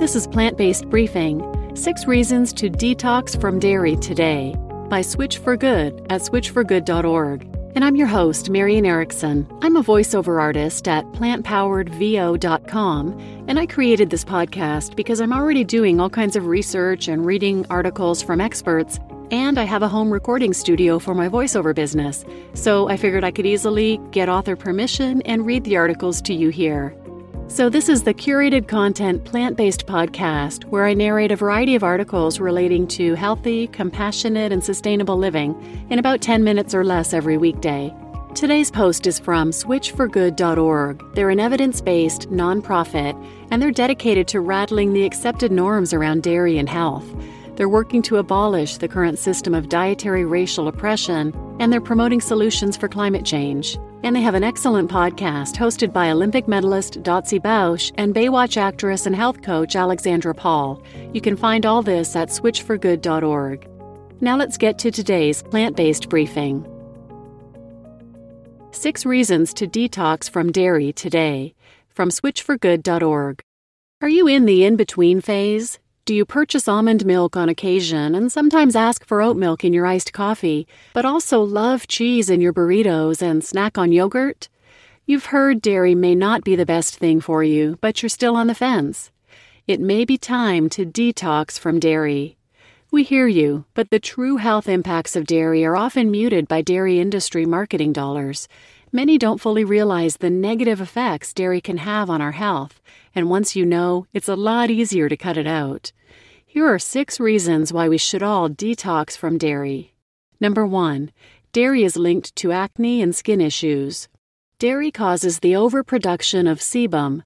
This is Plant Based Briefing Six Reasons to Detox from Dairy Today by Switch for Good at switchforgood.org. And I'm your host, Marian Erickson. I'm a voiceover artist at plantpoweredvo.com, and I created this podcast because I'm already doing all kinds of research and reading articles from experts, and I have a home recording studio for my voiceover business. So I figured I could easily get author permission and read the articles to you here. So, this is the curated content plant based podcast where I narrate a variety of articles relating to healthy, compassionate, and sustainable living in about 10 minutes or less every weekday. Today's post is from switchforgood.org. They're an evidence based nonprofit, and they're dedicated to rattling the accepted norms around dairy and health. They're working to abolish the current system of dietary racial oppression, and they're promoting solutions for climate change. And they have an excellent podcast hosted by Olympic medalist Dotsie Bausch and Baywatch actress and health coach Alexandra Paul. You can find all this at switchforgood.org. Now let's get to today's plant based briefing. Six Reasons to Detox from Dairy Today from switchforgood.org. Are you in the in between phase? Do you purchase almond milk on occasion and sometimes ask for oat milk in your iced coffee, but also love cheese in your burritos and snack on yogurt? You've heard dairy may not be the best thing for you, but you're still on the fence. It may be time to detox from dairy. We hear you, but the true health impacts of dairy are often muted by dairy industry marketing dollars. Many don't fully realize the negative effects dairy can have on our health, and once you know, it's a lot easier to cut it out. Here are six reasons why we should all detox from dairy. Number one, dairy is linked to acne and skin issues. Dairy causes the overproduction of sebum.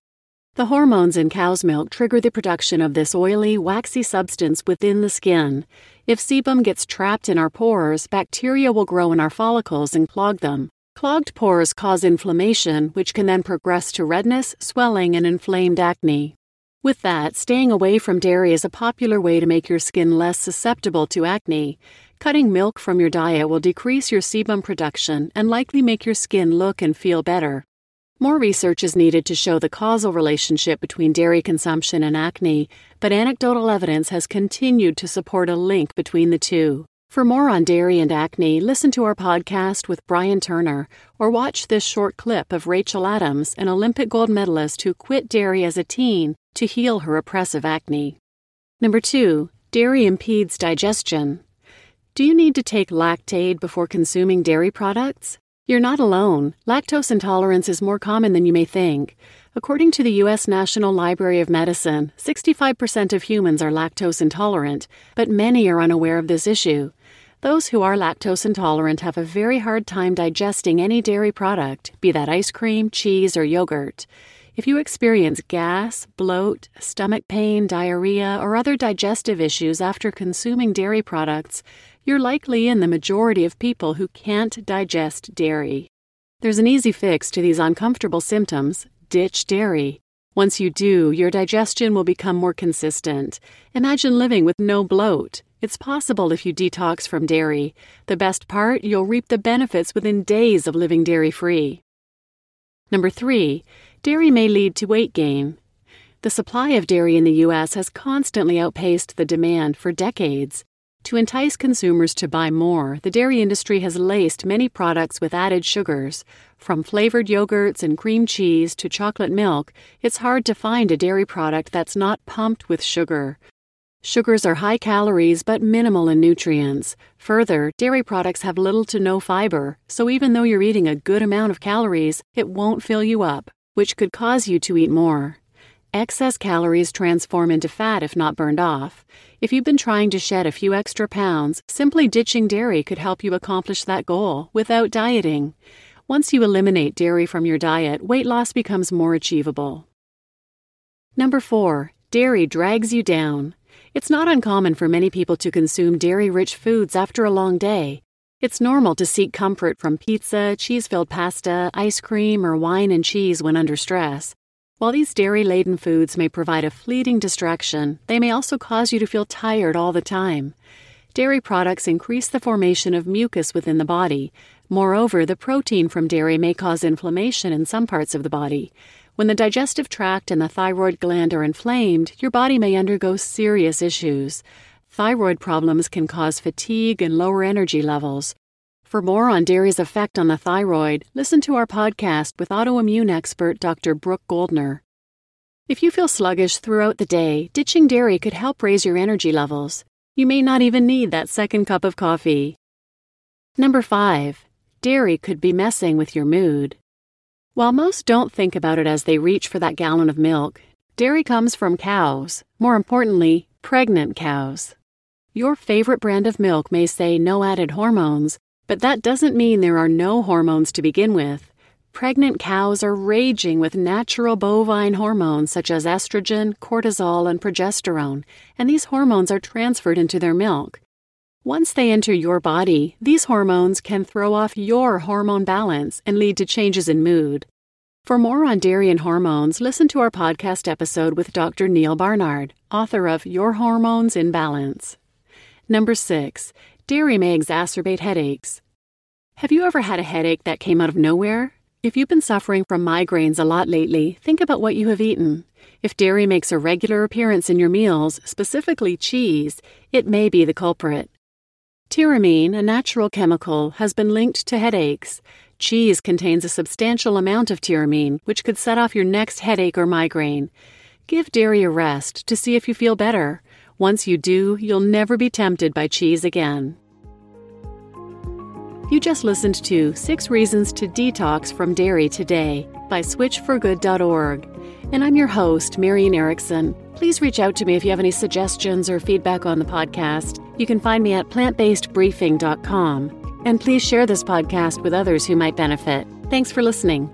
The hormones in cow's milk trigger the production of this oily, waxy substance within the skin. If sebum gets trapped in our pores, bacteria will grow in our follicles and clog them. Clogged pores cause inflammation, which can then progress to redness, swelling, and inflamed acne. With that, staying away from dairy is a popular way to make your skin less susceptible to acne. Cutting milk from your diet will decrease your sebum production and likely make your skin look and feel better. More research is needed to show the causal relationship between dairy consumption and acne, but anecdotal evidence has continued to support a link between the two. For more on dairy and acne, listen to our podcast with Brian Turner or watch this short clip of Rachel Adams, an Olympic gold medalist who quit dairy as a teen to heal her oppressive acne. Number two, dairy impedes digestion. Do you need to take Lactaid before consuming dairy products? You're not alone. Lactose intolerance is more common than you may think. According to the U.S. National Library of Medicine, 65% of humans are lactose intolerant, but many are unaware of this issue. Those who are lactose intolerant have a very hard time digesting any dairy product, be that ice cream, cheese, or yogurt. If you experience gas, bloat, stomach pain, diarrhea, or other digestive issues after consuming dairy products, you're likely in the majority of people who can't digest dairy. There's an easy fix to these uncomfortable symptoms ditch dairy. Once you do, your digestion will become more consistent. Imagine living with no bloat. It's possible if you detox from dairy. The best part, you'll reap the benefits within days of living dairy free. Number three, Dairy may lead to weight gain. The supply of dairy in the U.S. has constantly outpaced the demand for decades. To entice consumers to buy more, the dairy industry has laced many products with added sugars. From flavored yogurts and cream cheese to chocolate milk, it's hard to find a dairy product that's not pumped with sugar. Sugars are high calories but minimal in nutrients. Further, dairy products have little to no fiber, so even though you're eating a good amount of calories, it won't fill you up which could cause you to eat more. Excess calories transform into fat if not burned off. If you've been trying to shed a few extra pounds, simply ditching dairy could help you accomplish that goal without dieting. Once you eliminate dairy from your diet, weight loss becomes more achievable. Number 4. Dairy drags you down. It's not uncommon for many people to consume dairy rich foods after a long day. It's normal to seek comfort from pizza, cheese filled pasta, ice cream, or wine and cheese when under stress. While these dairy laden foods may provide a fleeting distraction, they may also cause you to feel tired all the time. Dairy products increase the formation of mucus within the body. Moreover, the protein from dairy may cause inflammation in some parts of the body. When the digestive tract and the thyroid gland are inflamed, your body may undergo serious issues. Thyroid problems can cause fatigue and lower energy levels. For more on dairy's effect on the thyroid, listen to our podcast with autoimmune expert Dr. Brooke Goldner. If you feel sluggish throughout the day, ditching dairy could help raise your energy levels. You may not even need that second cup of coffee. Number 5. Dairy could be messing with your mood. While most don't think about it as they reach for that gallon of milk, dairy comes from cows, more importantly, pregnant cows. Your favorite brand of milk may say no added hormones, but that doesn't mean there are no hormones to begin with. Pregnant cows are raging with natural bovine hormones such as estrogen, cortisol, and progesterone, and these hormones are transferred into their milk. Once they enter your body, these hormones can throw off your hormone balance and lead to changes in mood. For more on dairy and hormones, listen to our podcast episode with Dr. Neal Barnard, author of Your Hormones in Balance. Number 6. Dairy may exacerbate headaches. Have you ever had a headache that came out of nowhere? If you've been suffering from migraines a lot lately, think about what you have eaten. If dairy makes a regular appearance in your meals, specifically cheese, it may be the culprit. Tyramine, a natural chemical, has been linked to headaches. Cheese contains a substantial amount of tyramine, which could set off your next headache or migraine. Give dairy a rest to see if you feel better. Once you do, you'll never be tempted by cheese again. You just listened to Six Reasons to Detox from Dairy Today by SwitchForGood.org. And I'm your host, Marian Erickson. Please reach out to me if you have any suggestions or feedback on the podcast. You can find me at plantbasedbriefing.com. And please share this podcast with others who might benefit. Thanks for listening.